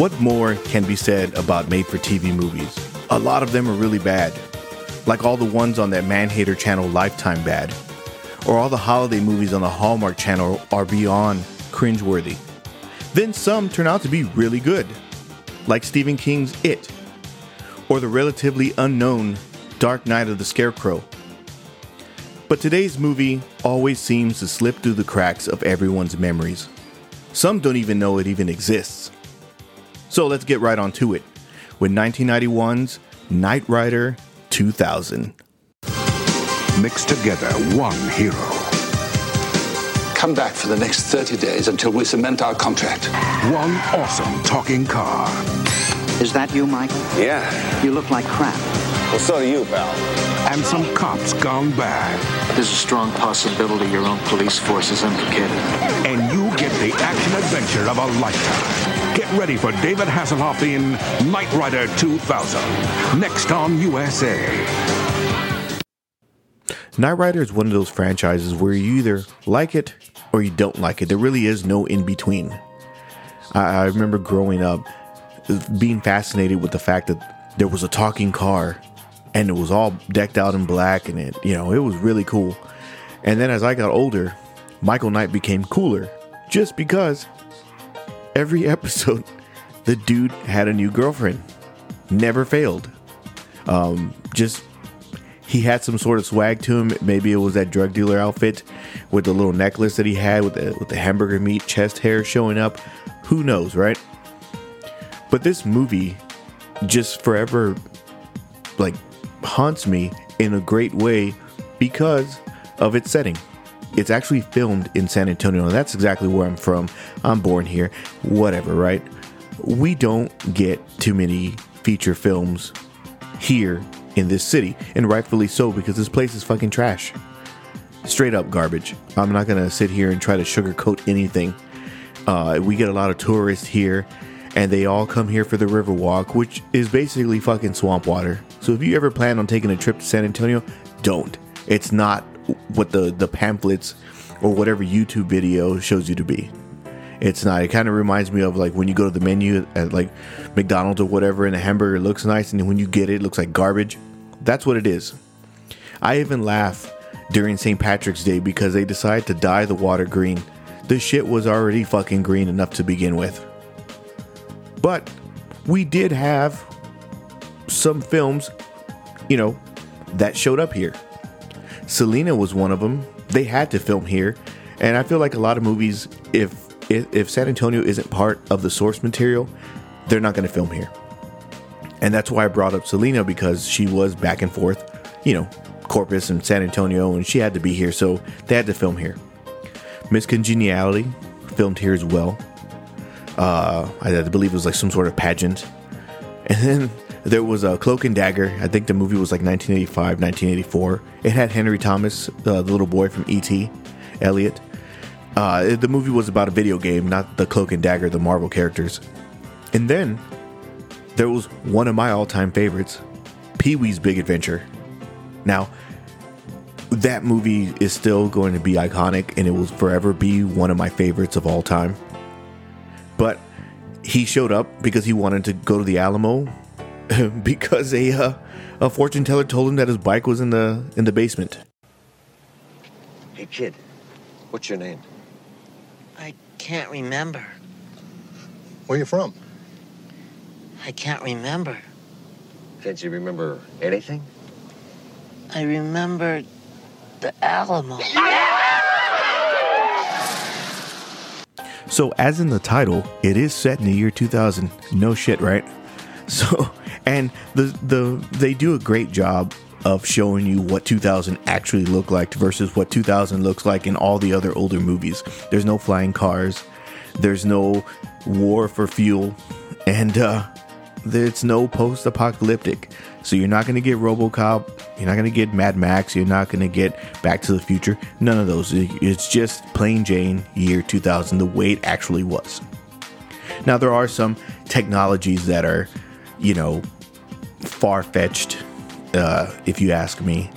What more can be said about made for TV movies? A lot of them are really bad, like all the ones on that man hater channel Lifetime Bad, or all the holiday movies on the Hallmark channel are beyond cringeworthy. Then some turn out to be really good, like Stephen King's It, or the relatively unknown Dark Night of the Scarecrow. But today's movie always seems to slip through the cracks of everyone's memories. Some don't even know it even exists. So let's get right on to it with 1991's Knight Rider 2000. Mixed together one hero. Come back for the next 30 days until we cement our contract. One awesome talking car. Is that you, Michael? Yeah. You look like crap. Well, so do you, pal. And some cops gone bad. There's a strong possibility your own police force is implicated. And you get the action adventure of a lifetime. Get ready for David Hasselhoff in Knight Rider 2000. Next on USA. Knight Rider is one of those franchises where you either like it or you don't like it. There really is no in between. I, I remember growing up being fascinated with the fact that there was a talking car and it was all decked out in black and it, you know, it was really cool. And then as I got older, Michael Knight became cooler just because every episode the dude had a new girlfriend. Never failed. Um, just he had some sort of swag to him. Maybe it was that drug dealer outfit with the little necklace that he had with the with the hamburger meat chest hair showing up. Who knows, right? But this movie just forever like haunts me in a great way because of its setting. It's actually filmed in San Antonio, and that's exactly where I'm from. I'm born here, whatever, right? We don't get too many feature films here in this city, and rightfully so because this place is fucking trash. Straight up garbage. I'm not gonna sit here and try to sugarcoat anything. Uh, we get a lot of tourists here, and they all come here for the Riverwalk, which is basically fucking swamp water. So if you ever plan on taking a trip to San Antonio, don't. It's not what the the pamphlets or whatever YouTube video shows you to be. It's not. It kind of reminds me of like when you go to the menu at like McDonald's or whatever, and the hamburger looks nice, and when you get it, it looks like garbage. That's what it is. I even laugh during St. Patrick's Day because they decide to dye the water green. The shit was already fucking green enough to begin with. But we did have some films, you know, that showed up here. Selena was one of them. They had to film here, and I feel like a lot of movies, if if, if San Antonio isn't part of the source material, they're not going to film here. And that's why I brought up Selena because she was back and forth, you know, Corpus and San Antonio, and she had to be here, so they had to film here. Miss Congeniality filmed here as well. Uh, I believe it was like some sort of pageant. And then there was a Cloak and Dagger. I think the movie was like 1985, 1984. It had Henry Thomas, uh, the little boy from E.T., Elliot. Uh, the movie was about a video game, not the Cloak and Dagger, the Marvel characters. And then there was one of my all time favorites, Pee Wee's Big Adventure. Now, that movie is still going to be iconic and it will forever be one of my favorites of all time. But he showed up because he wanted to go to the Alamo because a uh, a fortune teller told him that his bike was in the in the basement. Hey, kid, what's your name? I can't remember. Where you from? I can't remember. Can't you remember anything? I remember the Alamo. So, as in the title, it is set in the year 2000. No shit, right? So, and the the they do a great job of showing you what 2000 actually looked like versus what 2000 looks like in all the other older movies. There's no flying cars, there's no war for fuel, and uh, it's no post-apocalyptic. So you're not going to get RoboCop, you're not going to get Mad Max, you're not going to get Back to the Future. None of those. It's just plain Jane year 2000, the way it actually was. Now there are some technologies that are, you know, far fetched, uh, if you ask me.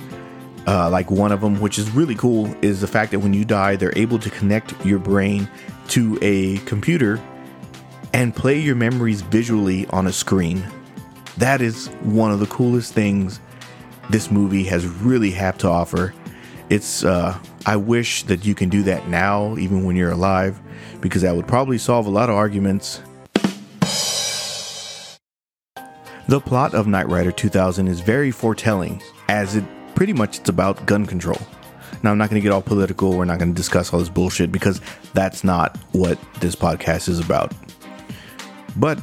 Uh, like one of them, which is really cool, is the fact that when you die, they're able to connect your brain to a computer and play your memories visually on a screen. That is one of the coolest things this movie has really had to offer. It's uh I wish that you can do that now even when you're alive because that would probably solve a lot of arguments. The plot of Knight Rider 2000 is very foretelling as it pretty much it's about gun control. Now I'm not going to get all political, we're not going to discuss all this bullshit because that's not what this podcast is about. But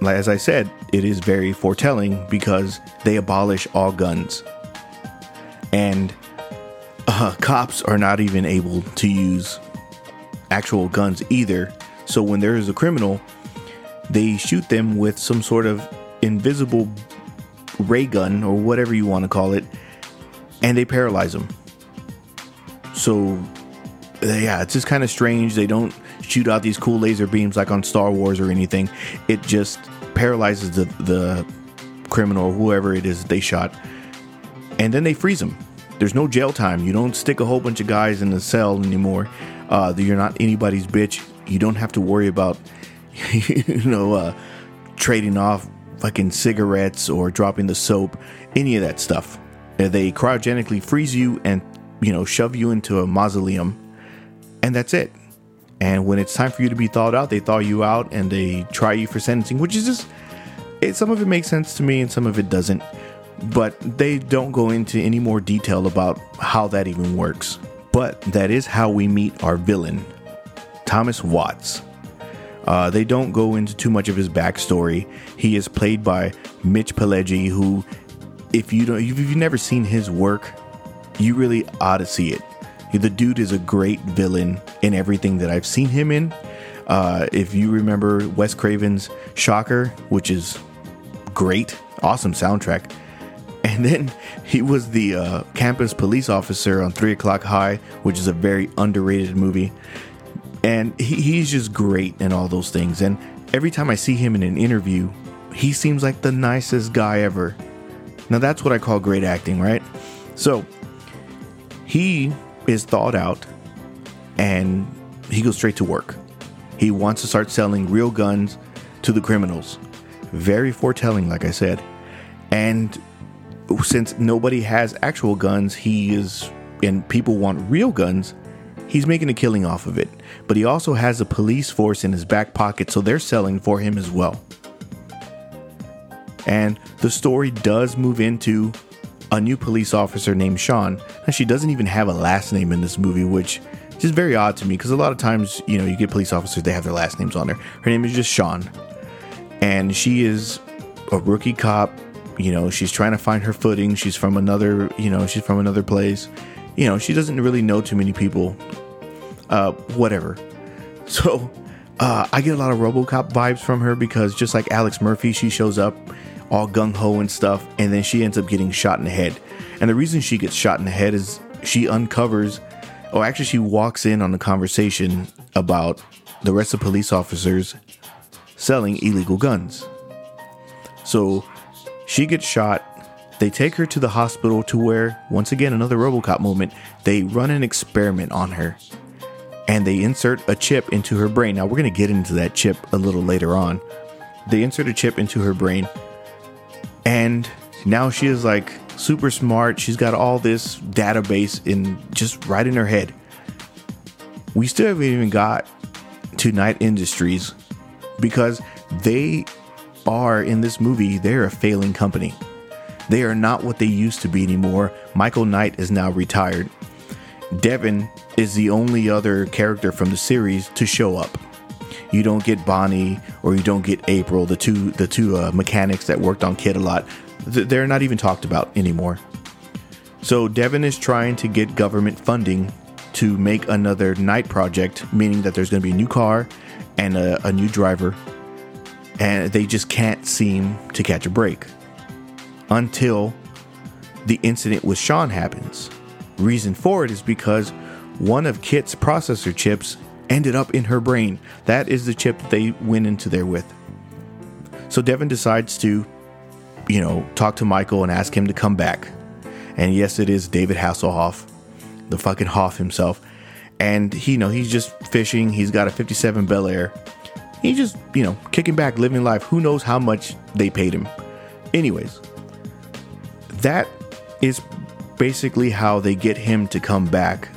as I said, it is very foretelling because they abolish all guns. And uh, cops are not even able to use actual guns either. So when there is a criminal, they shoot them with some sort of invisible ray gun or whatever you want to call it, and they paralyze them. So, yeah, it's just kind of strange. They don't shoot out these cool laser beams like on Star Wars or anything. It just paralyzes the, the criminal or whoever it is that they shot, and then they freeze them. There's no jail time. You don't stick a whole bunch of guys in a cell anymore. Uh, you're not anybody's bitch. You don't have to worry about, you know, uh, trading off fucking cigarettes or dropping the soap, any of that stuff. They cryogenically freeze you and, you know, shove you into a mausoleum, and that's it. And when it's time for you to be thawed out, they thaw you out and they try you for sentencing, which is just, it, some of it makes sense to me and some of it doesn't. But they don't go into any more detail about how that even works. But that is how we meet our villain, Thomas Watts. Uh, they don't go into too much of his backstory. He is played by Mitch Pileggi, who, if you don't, if you've never seen his work, you really ought to see it. The dude is a great villain in everything that I've seen him in. Uh, if you remember Wes Craven's Shocker, which is great, awesome soundtrack. And then he was the uh, campus police officer on Three O'Clock High, which is a very underrated movie. And he, he's just great in all those things. And every time I see him in an interview, he seems like the nicest guy ever. Now, that's what I call great acting, right? So, he is thawed out and he goes straight to work. He wants to start selling real guns to the criminals. Very foretelling, like I said. And since nobody has actual guns, he is, and people want real guns, he's making a killing off of it. But he also has a police force in his back pocket, so they're selling for him as well. And the story does move into a new police officer named Sean. And she doesn't even have a last name in this movie, which is very odd to me because a lot of times, you know, you get police officers, they have their last names on there. Her name is just Sean. And she is a rookie cop. You know, she's trying to find her footing. She's from another, you know, she's from another place. You know, she doesn't really know too many people. Uh, whatever. So, uh, I get a lot of Robocop vibes from her because just like Alex Murphy, she shows up all gung ho and stuff, and then she ends up getting shot in the head. And the reason she gets shot in the head is she uncovers, or actually, she walks in on a conversation about the rest of police officers selling illegal guns. So she gets shot. They take her to the hospital to where, once again, another Robocop moment, they run an experiment on her and they insert a chip into her brain. Now, we're going to get into that chip a little later on. They insert a chip into her brain, and now she is like super smart. She's got all this database in just right in her head. We still haven't even got to Knight Industries because they are in this movie, they're a failing company. They are not what they used to be anymore. Michael Knight is now retired. Devon is the only other character from the series to show up. You don't get Bonnie or you don't get April, the two the two uh, mechanics that worked on Kit a lot. Th- They're not even talked about anymore. So Devon is trying to get government funding to make another Knight project, meaning that there's going to be a new car and a, a new driver, and they just can't seem to catch a break until the incident with Sean happens. Reason for it is because one of Kit's processor chips ended up in her brain. That is the chip that they went into there with. So Devon decides to, you know, talk to Michael and ask him to come back. And yes, it is David Hasselhoff, the fucking Hoff himself. And he, you know, he's just fishing. He's got a 57 Bel Air. He's just, you know, kicking back, living life. Who knows how much they paid him? Anyways, that is basically how they get him to come back.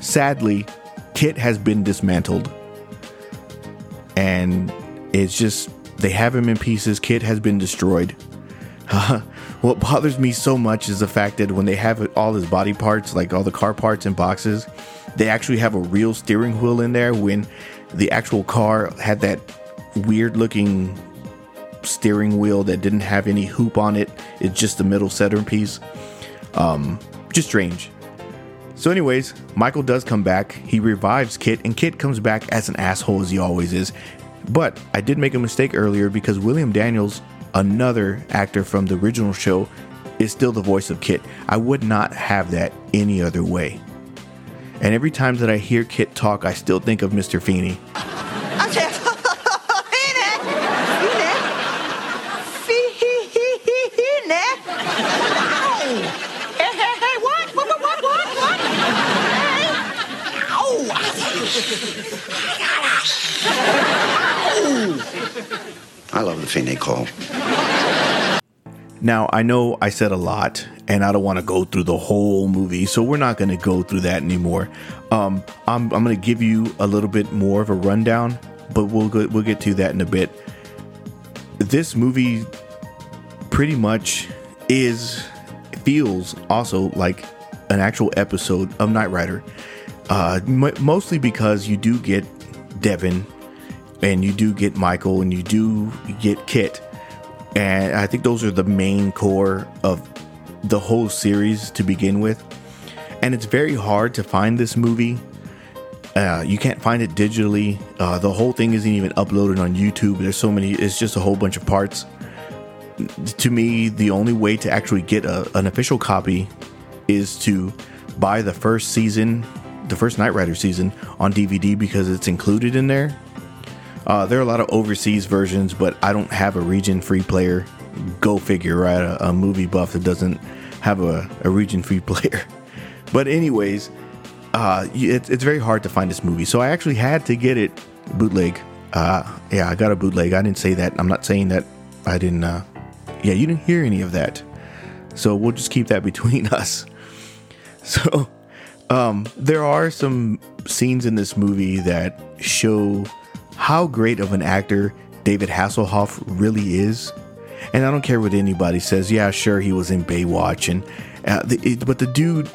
Sadly, Kit has been dismantled. And it's just, they have him in pieces. Kit has been destroyed. what bothers me so much is the fact that when they have all his body parts, like all the car parts in boxes, they actually have a real steering wheel in there when the actual car had that weird looking steering wheel that didn't have any hoop on it. It's just the middle centerpiece. Um, just strange. So, anyways, Michael does come back. He revives Kit, and Kit comes back as an asshole as he always is. But I did make a mistake earlier because William Daniels, another actor from the original show, is still the voice of Kit. I would not have that any other way. And every time that I hear Kit talk, I still think of Mr. Feeney. I said, Feeney, Feeney, Feeney. Ow. Hey, hey, hey, what? What, what, what, what, what? Hey. Ow. I love the Feeney call. Now, I know I said a lot and I don't want to go through the whole movie, so we're not going to go through that anymore. Um, I'm, I'm going to give you a little bit more of a rundown, but we'll go, we'll get to that in a bit. This movie pretty much is feels also like an actual episode of Knight Rider, uh, m- mostly because you do get Devon and you do get Michael and you do get Kit and I think those are the main core of the whole series to begin with. And it's very hard to find this movie. Uh, you can't find it digitally. Uh, the whole thing isn't even uploaded on YouTube. There's so many, it's just a whole bunch of parts. To me, the only way to actually get a, an official copy is to buy the first season, the first Knight Rider season on DVD because it's included in there. Uh, there are a lot of overseas versions, but I don't have a region free player. Go figure, right? A, a movie buff that doesn't have a, a region free player. But, anyways, uh, it, it's very hard to find this movie. So I actually had to get it bootleg. Uh, yeah, I got a bootleg. I didn't say that. I'm not saying that I didn't. Uh, yeah, you didn't hear any of that. So we'll just keep that between us. So um, there are some scenes in this movie that show how great of an actor David Hasselhoff really is. And I don't care what anybody says. Yeah, sure, he was in Baywatch, and uh, the, it, but the dude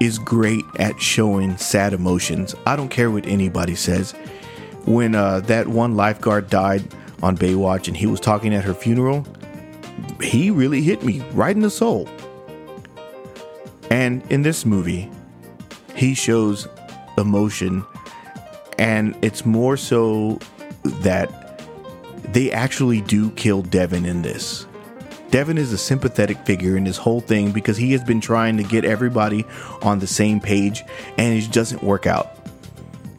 is great at showing sad emotions. I don't care what anybody says. When uh, that one lifeguard died on Baywatch and he was talking at her funeral, he really hit me right in the soul. And in this movie, he shows emotion and it's more so that they actually do kill Devon in this. Devon is a sympathetic figure in this whole thing because he has been trying to get everybody on the same page and it doesn't work out.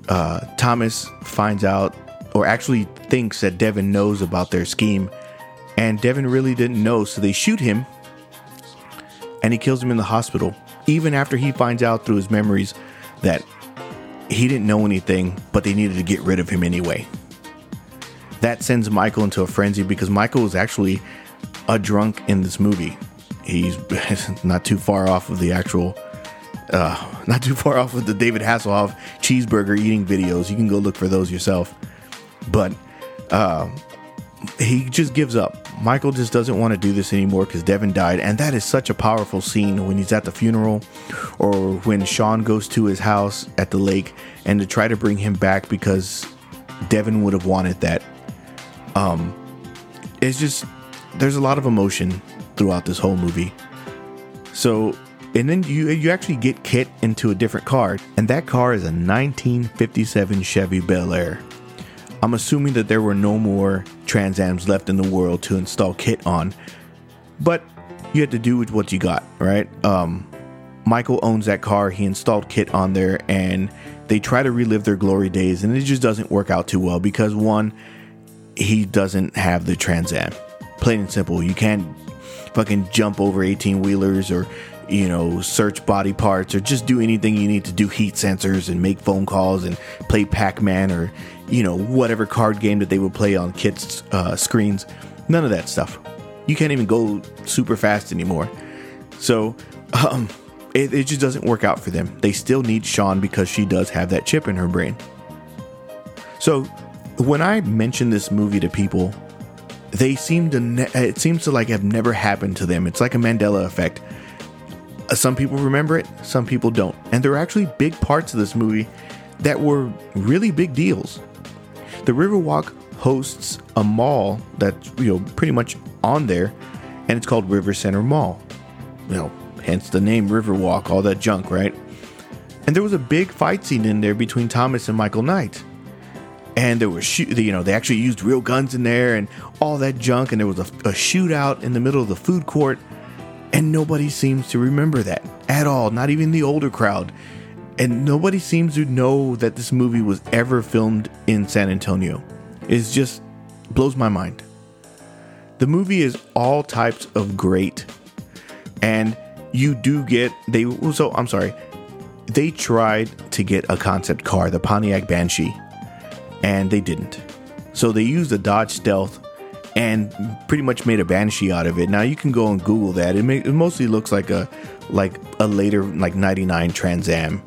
Uh, Thomas finds out, or actually thinks that Devon knows about their scheme, and Devon really didn't know, so they shoot him and he kills him in the hospital. Even after he finds out through his memories that he didn't know anything, but they needed to get rid of him anyway. That sends Michael into a frenzy because Michael is actually a drunk in this movie. He's not too far off of the actual, uh, not too far off of the David Hasselhoff cheeseburger eating videos. You can go look for those yourself. But uh, he just gives up. Michael just doesn't want to do this anymore because Devon died. And that is such a powerful scene when he's at the funeral or when Sean goes to his house at the lake and to try to bring him back because Devon would have wanted that. Um, it's just, there's a lot of emotion throughout this whole movie. So, and then you you actually get Kit into a different car, and that car is a 1957 Chevy Bel Air. I'm assuming that there were no more Trans Ams left in the world to install Kit on, but you had to do with what you got, right? Um, Michael owns that car. He installed Kit on there, and they try to relive their glory days, and it just doesn't work out too well because one, he doesn't have the Trans Am. Plain and simple, you can't fucking jump over 18 wheelers or you know, search body parts or just do anything you need to do heat sensors and make phone calls and play Pac Man or, you know, whatever card game that they would play on Kit's uh, screens. None of that stuff. You can't even go super fast anymore. So, um, it, it just doesn't work out for them. They still need Sean because she does have that chip in her brain. So, when I mention this movie to people, they seem to ne- it seems to like have never happened to them. It's like a Mandela effect. Some people remember it, some people don't. And there are actually big parts of this movie that were really big deals. The Riverwalk hosts a mall that's you know pretty much on there, and it's called River Center Mall. You know, hence the name Riverwalk, all that junk, right? And there was a big fight scene in there between Thomas and Michael Knight and there was shoot you know they actually used real guns in there and all that junk and there was a, a shootout in the middle of the food court and nobody seems to remember that at all not even the older crowd. And nobody seems to know that this movie was ever filmed in san antonio. It just blows my mind. The movie is all types of great. And you do get they so i'm sorry. They tried to get a concept car the pontiac banshee and they didn't. So they used a Dodge Stealth and pretty much made a Banshee out of it. Now you can go and Google that. It, may, it mostly looks like a like a later like 99 Trans Am.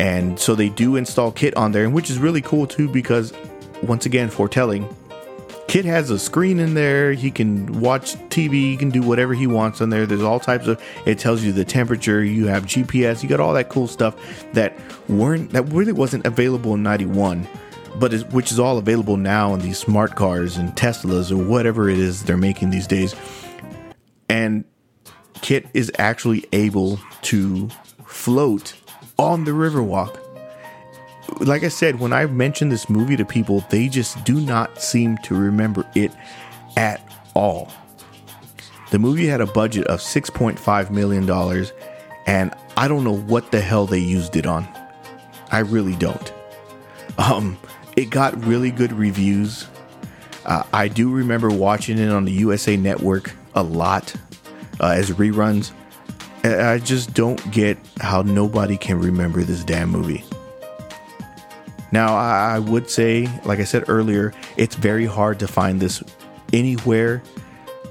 And so they do install Kit on there, which is really cool too because once again foretelling Kit has a screen in there. He can watch TV. He can do whatever he wants on there. There's all types of. It tells you the temperature. You have GPS. You got all that cool stuff that weren't that really wasn't available in '91 but is, which is all available now in these smart cars and Teslas or whatever it is they're making these days. And Kit is actually able to float on the Riverwalk. Like I said, when I mentioned this movie to people, they just do not seem to remember it at all. The movie had a budget of $6.5 million, and I don't know what the hell they used it on. I really don't. Um, it got really good reviews. Uh, I do remember watching it on the USA Network a lot uh, as reruns. And I just don't get how nobody can remember this damn movie. Now, I, would say, like I said earlier, it's very hard to find this anywhere.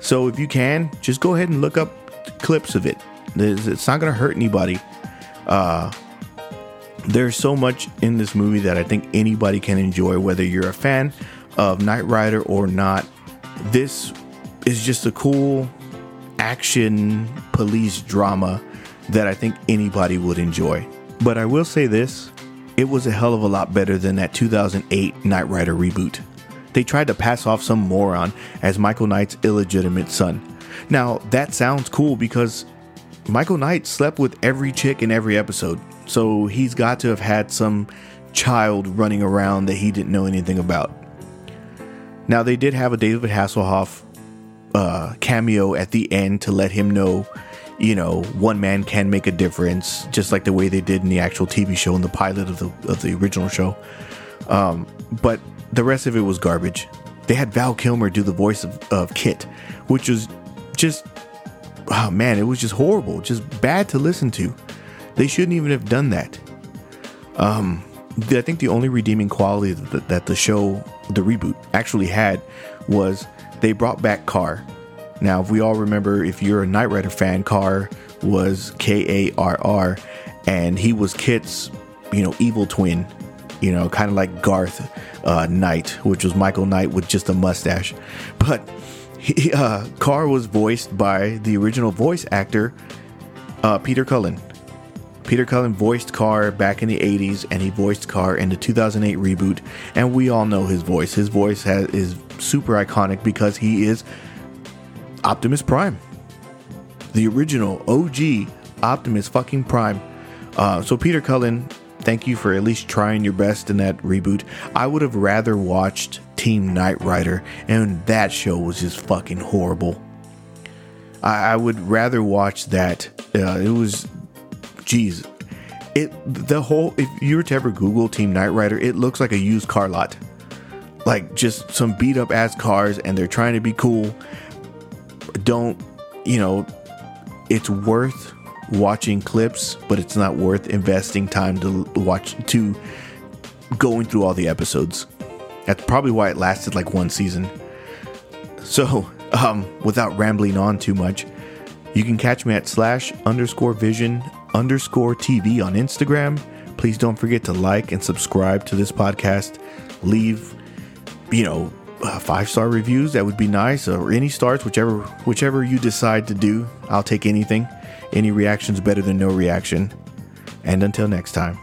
So if you can, just go ahead and look up clips of it. It's not going to hurt anybody. Uh, there's so much in this movie that I think anybody can enjoy, whether you're a fan of Knight Rider or not. This is just a cool action police drama that I think anybody would enjoy. But I will say this it was a hell of a lot better than that 2008 Knight Rider reboot. They tried to pass off some moron as Michael Knight's illegitimate son. Now, that sounds cool because Michael Knight slept with every chick in every episode, so he's got to have had some child running around that he didn't know anything about. Now, they did have a David Hasselhoff uh, cameo at the end to let him know, you know, one man can make a difference, just like the way they did in the actual TV show and the pilot of the of the original show. Um, but the rest of it was garbage. They had Val Kilmer do the voice of, of Kit, which was just oh man, it was just horrible, just bad to listen to. They shouldn't even have done that. Um, I think the only redeeming quality that, that the show, the reboot, actually had was they brought back KARR. Now, if we all remember, if you're a Knight Rider fan, KARR was K A R R, and he was Kit's, you know, evil twin. You know, kind of like Garthe uh, Knight, which was Michael Knight with just a mustache. But he, uh, KARR was voiced by the original voice actor, uh, Peter Cullen. Peter Cullen voiced KARR back in the 80s and he voiced KARR in the 2008 reboot and we all know his voice. His voice has, is super iconic because he is Optimus Prime. The original OG Optimus fucking Prime. Uh, so Peter Cullen, thank you for at least trying your best in that reboot. I would have rather watched Team Knight Rider and that show was just fucking horrible. I, I would rather watch that. Uh, it was Jeez, it the whole if you were to ever Google Team Knight Rider, it looks like a used car lot, like just some beat up ass cars, and they're trying to be cool. Don't you know? It's worth watching clips, but it's not worth investing time to watch to going through all the episodes. That's probably why it lasted like one season. So, um, without rambling on too much, you can catch me at slash underscore vision underscore TV on Instagram. Please don't forget to like and subscribe to this podcast. Leave, you know, uh, five star reviews. That would be nice, or any stars, whichever whichever you decide to do. I'll take anything. Any reaction's better than no reaction. And until next time.